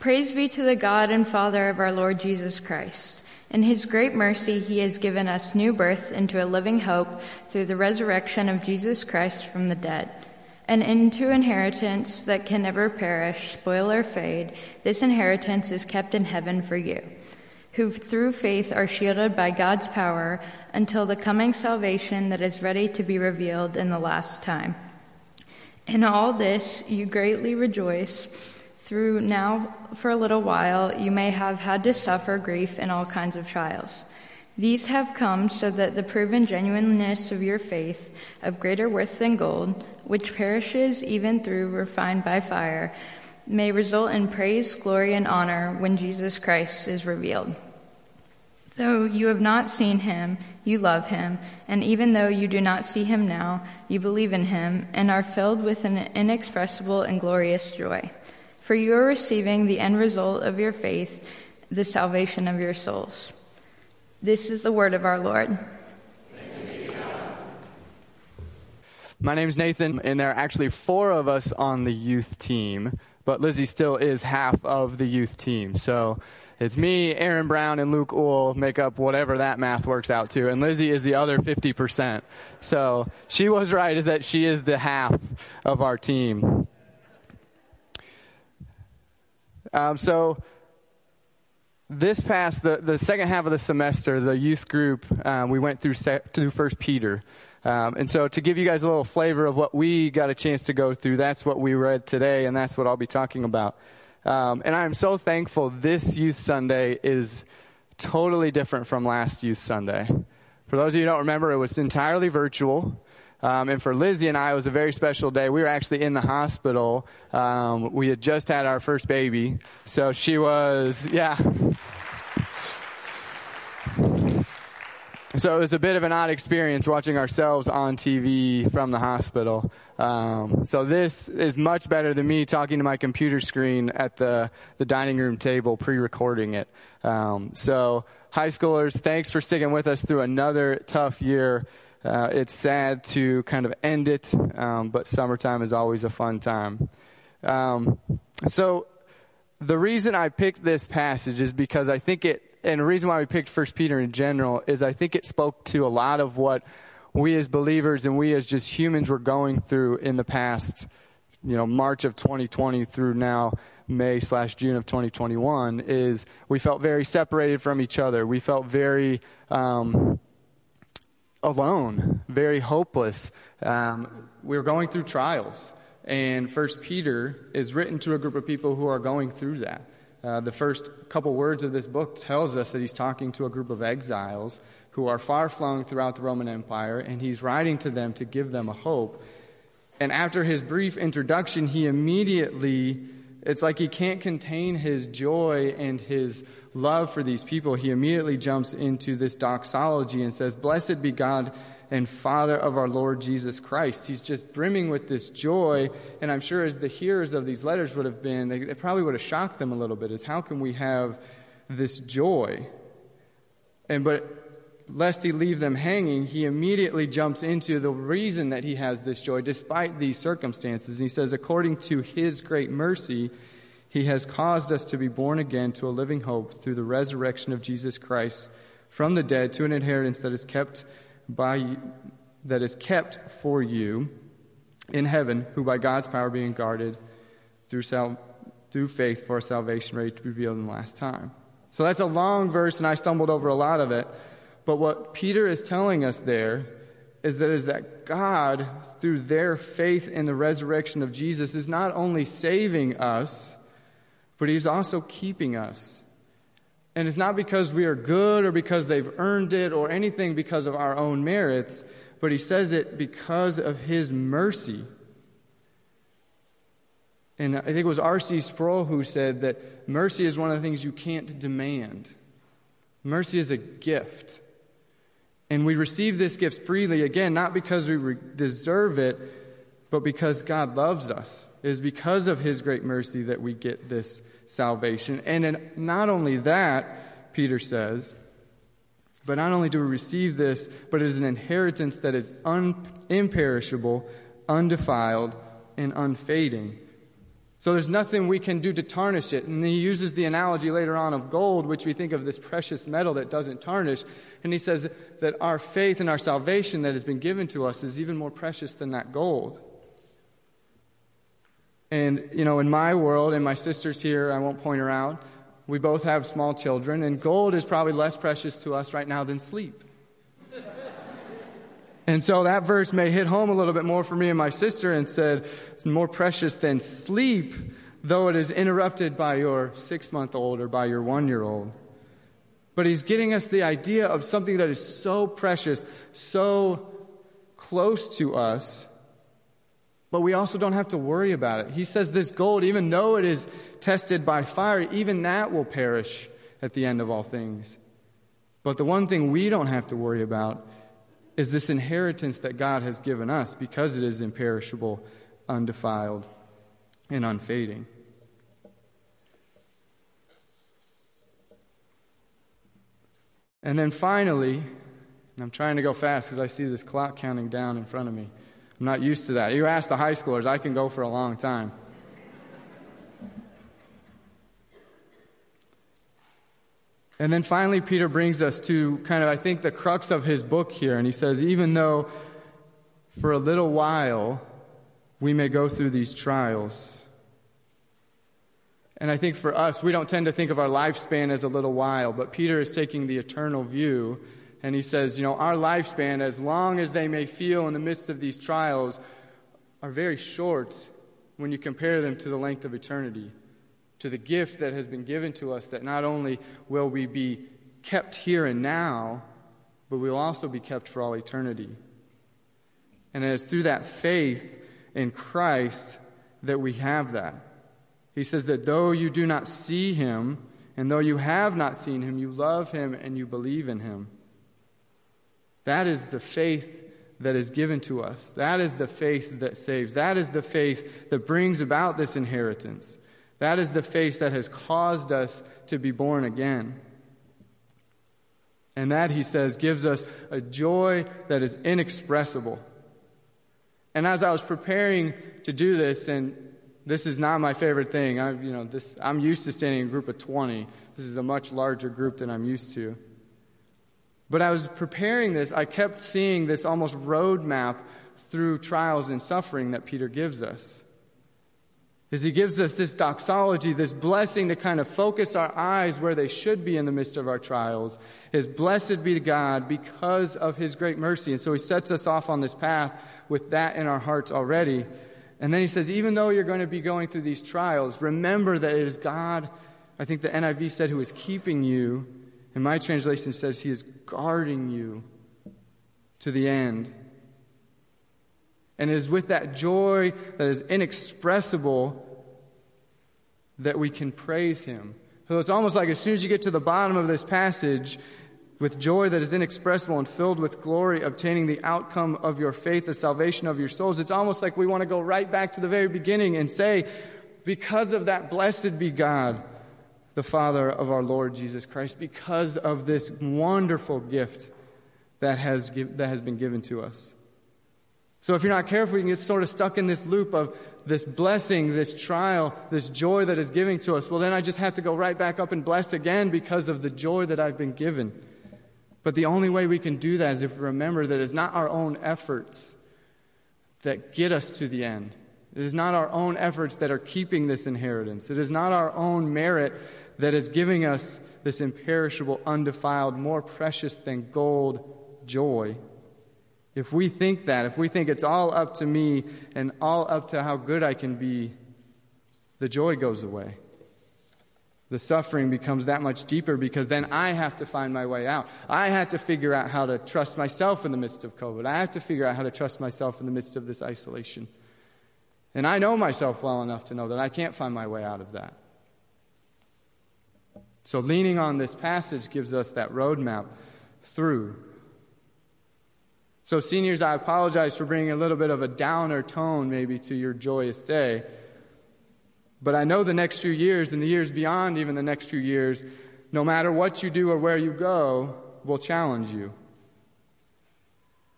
Praise be to the God and Father of our Lord Jesus Christ. In his great mercy, he has given us new birth into a living hope through the resurrection of Jesus Christ from the dead, and into inheritance that can never perish, spoil, or fade. This inheritance is kept in heaven for you, who through faith are shielded by God's power until the coming salvation that is ready to be revealed in the last time. In all this, you greatly rejoice through now for a little while you may have had to suffer grief in all kinds of trials. These have come so that the proven genuineness of your faith, of greater worth than gold, which perishes even through refined by fire, may result in praise, glory, and honor when Jesus Christ is revealed. Though you have not seen him, you love him, and even though you do not see him now, you believe in him and are filled with an inexpressible and glorious joy for you are receiving the end result of your faith, the salvation of your souls. This is the word of our Lord. My name is Nathan, and there are actually four of us on the youth team, but Lizzie still is half of the youth team. So it's me, Aaron Brown, and Luke Uhl make up whatever that math works out to, and Lizzie is the other 50%. So she was right, is that she is the half of our team. Um, so this past the, the second half of the semester, the youth group, um, we went through through First Peter, um, and so to give you guys a little flavor of what we got a chance to go through, that's what we read today, and that's what I'll be talking about. Um, and I'm so thankful this Youth Sunday is totally different from last Youth Sunday. For those of you who don't remember, it was entirely virtual. Um, and for Lizzie and I, it was a very special day. We were actually in the hospital. Um, we had just had our first baby. So she was, yeah. So it was a bit of an odd experience watching ourselves on TV from the hospital. Um, so this is much better than me talking to my computer screen at the, the dining room table pre-recording it. Um, so high schoolers, thanks for sticking with us through another tough year. Uh, it's sad to kind of end it, um, but summertime is always a fun time. Um, so the reason I picked this passage is because I think it, and the reason why we picked First Peter in general is I think it spoke to a lot of what we as believers and we as just humans were going through in the past, you know, March of 2020 through now May slash June of 2021 is we felt very separated from each other. We felt very, um, alone, very hopeless. Um, we are going through trials. And First Peter is written to a group of people who are going through that. Uh, the first couple words of this book tells us that he's talking to a group of exiles who are far flung throughout the Roman Empire, and he's writing to them to give them a hope. And after his brief introduction, he immediately, it's like he can't contain his joy and his love for these people, he immediately jumps into this doxology and says, Blessed be God and Father of our Lord Jesus Christ. He's just brimming with this joy. And I'm sure as the hearers of these letters would have been, it probably would have shocked them a little bit is how can we have this joy? And but lest he leave them hanging, he immediately jumps into the reason that he has this joy despite these circumstances. And he says, according to his great mercy, he has caused us to be born again to a living hope through the resurrection of Jesus Christ from the dead to an inheritance that is kept by that is kept for you in heaven, who by God's power being guarded through sal- through faith for salvation ready to be revealed in the last time. So that's a long verse, and I stumbled over a lot of it. But what Peter is telling us there is that is that God, through their faith in the resurrection of Jesus, is not only saving us but He's also keeping us. And it's not because we are good or because they've earned it or anything because of our own merits, but He says it because of His mercy. And I think it was R.C. Sproul who said that mercy is one of the things you can't demand. Mercy is a gift. And we receive this gift freely, again, not because we re- deserve it, but because God loves us. It is because of His great mercy that we get this salvation. And not only that, Peter says, but not only do we receive this, but it is an inheritance that is un- imperishable, undefiled, and unfading. So there's nothing we can do to tarnish it. And he uses the analogy later on of gold, which we think of this precious metal that doesn't tarnish. And he says that our faith and our salvation that has been given to us is even more precious than that gold. And, you know, in my world, and my sister's here, I won't point her out, we both have small children, and gold is probably less precious to us right now than sleep. And so that verse may hit home a little bit more for me and my sister and said, it's more precious than sleep, though it is interrupted by your six month old or by your one year old. But he's getting us the idea of something that is so precious, so close to us, but we also don't have to worry about it. He says this gold, even though it is tested by fire, even that will perish at the end of all things. But the one thing we don't have to worry about is this inheritance that God has given us because it is imperishable, undefiled, and unfading. And then finally, and I'm trying to go fast because I see this clock counting down in front of me. I'm not used to that. You ask the high schoolers, I can go for a long time. And then finally, Peter brings us to kind of, I think, the crux of his book here. And he says, even though for a little while we may go through these trials. And I think for us, we don't tend to think of our lifespan as a little while, but Peter is taking the eternal view. And he says, you know, our lifespan, as long as they may feel in the midst of these trials, are very short when you compare them to the length of eternity to the gift that has been given to us that not only will we be kept here and now, but we will also be kept for all eternity. And it is through that faith in Christ that we have that. He says that though you do not see him, and though you have not seen him, you love him and you believe in him. That is the faith that is given to us. That is the faith that saves. That is the faith that brings about this inheritance. That is the face that has caused us to be born again. And that, he says, gives us a joy that is inexpressible. And as I was preparing to do this, and this is not my favorite thing, I, you know, this, I'm used to standing in a group of 20. This is a much larger group than I'm used to. But I was preparing this, I kept seeing this almost roadmap through trials and suffering that Peter gives us is he gives us this doxology, this blessing to kind of focus our eyes where they should be in the midst of our trials. Is blessed be God because of his great mercy. And so he sets us off on this path with that in our hearts already. And then he says, even though you're going to be going through these trials, remember that it is God, I think the NIV said, who is keeping you. And my translation says he is guarding you to the end. And it is with that joy that is inexpressible that we can praise Him. So it's almost like as soon as you get to the bottom of this passage, with joy that is inexpressible and filled with glory, obtaining the outcome of your faith, the salvation of your souls, it's almost like we want to go right back to the very beginning and say, because of that, blessed be God, the Father of our Lord Jesus Christ, because of this wonderful gift that has, that has been given to us. So if you're not careful, you can get sort of stuck in this loop of this blessing, this trial, this joy that is giving to us. Well, then I just have to go right back up and bless again because of the joy that I've been given. But the only way we can do that is if we remember that it's not our own efforts that get us to the end. It is not our own efforts that are keeping this inheritance. It is not our own merit that is giving us this imperishable, undefiled, more precious than gold joy. If we think that, if we think it's all up to me and all up to how good I can be, the joy goes away. The suffering becomes that much deeper because then I have to find my way out. I have to figure out how to trust myself in the midst of COVID. I have to figure out how to trust myself in the midst of this isolation. And I know myself well enough to know that I can't find my way out of that. So, leaning on this passage gives us that roadmap through so, seniors, I apologize for bringing a little bit of a downer tone maybe to your joyous day. But I know the next few years and the years beyond even the next few years, no matter what you do or where you go, will challenge you.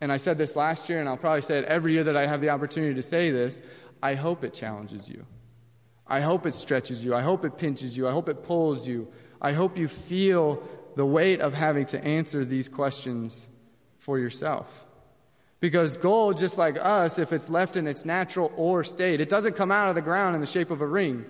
And I said this last year, and I'll probably say it every year that I have the opportunity to say this. I hope it challenges you. I hope it stretches you. I hope it pinches you. I hope it pulls you. I hope you feel the weight of having to answer these questions for yourself. Because gold, just like us, if it's left in its natural ore state, it doesn't come out of the ground in the shape of a ring.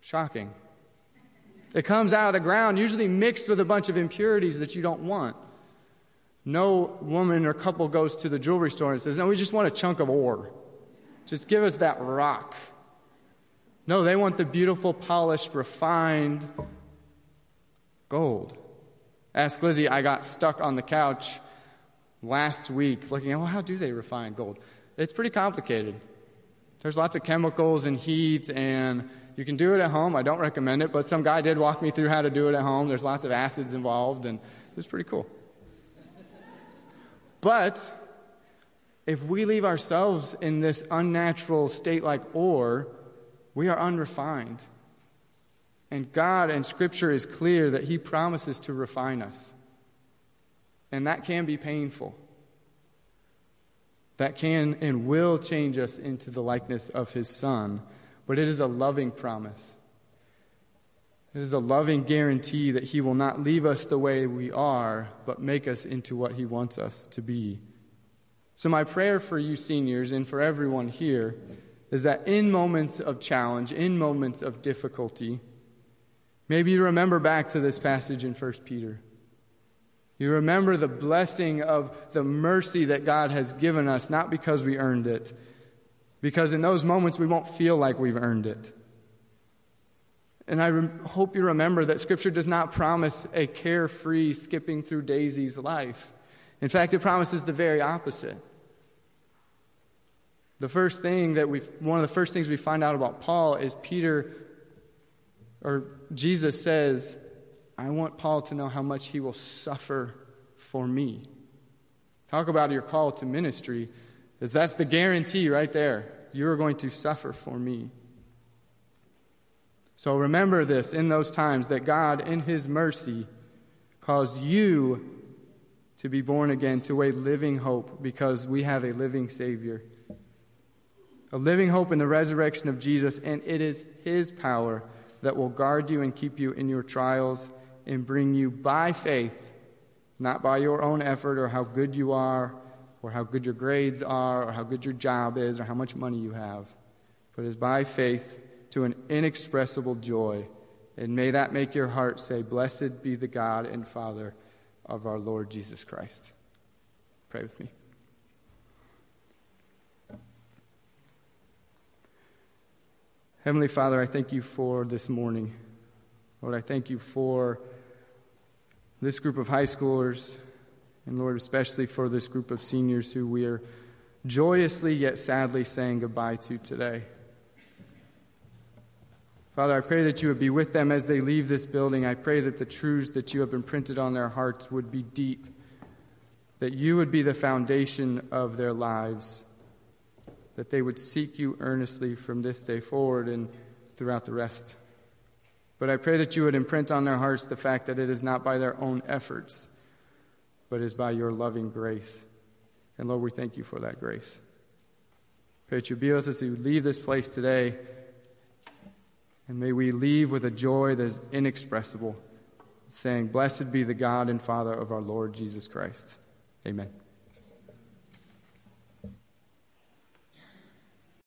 Shocking. It comes out of the ground, usually mixed with a bunch of impurities that you don't want. No woman or couple goes to the jewelry store and says, No, we just want a chunk of ore. Just give us that rock. No, they want the beautiful, polished, refined gold. Ask Lizzie, I got stuck on the couch last week looking at, well, how do they refine gold? It's pretty complicated. There's lots of chemicals and heat, and you can do it at home. I don't recommend it, but some guy did walk me through how to do it at home. There's lots of acids involved, and it was pretty cool. But if we leave ourselves in this unnatural state like ore, we are unrefined. And God and Scripture is clear that He promises to refine us. And that can be painful. That can and will change us into the likeness of His Son. But it is a loving promise. It is a loving guarantee that He will not leave us the way we are, but make us into what He wants us to be. So, my prayer for you seniors and for everyone here is that in moments of challenge, in moments of difficulty, maybe you remember back to this passage in 1 Peter. You remember the blessing of the mercy that God has given us, not because we earned it, because in those moments we won't feel like we've earned it. And I re- hope you remember that Scripture does not promise a carefree, skipping through daisies life. In fact, it promises the very opposite. The first thing that we, one of the first things we find out about Paul is Peter, or Jesus says, I want Paul to know how much he will suffer for me. Talk about your call to ministry, because that's the guarantee right there. You're going to suffer for me. So remember this in those times that God, in His mercy, caused you to be born again to a living hope because we have a living Savior. A living hope in the resurrection of Jesus, and it is His power that will guard you and keep you in your trials and bring you by faith, not by your own effort or how good you are, or how good your grades are, or how good your job is, or how much money you have, but is by faith to an inexpressible joy. And may that make your heart say, Blessed be the God and Father of our Lord Jesus Christ. Pray with me. Heavenly Father, I thank you for this morning. Lord, I thank you for this group of high schoolers, and Lord, especially for this group of seniors who we are joyously yet sadly saying goodbye to today. Father, I pray that you would be with them as they leave this building. I pray that the truths that you have imprinted on their hearts would be deep, that you would be the foundation of their lives, that they would seek you earnestly from this day forward and throughout the rest. But I pray that you would imprint on their hearts the fact that it is not by their own efforts, but is by your loving grace. And Lord, we thank you for that grace. Pray that you be with us as we leave this place today. And may we leave with a joy that is inexpressible, saying, Blessed be the God and Father of our Lord Jesus Christ. Amen.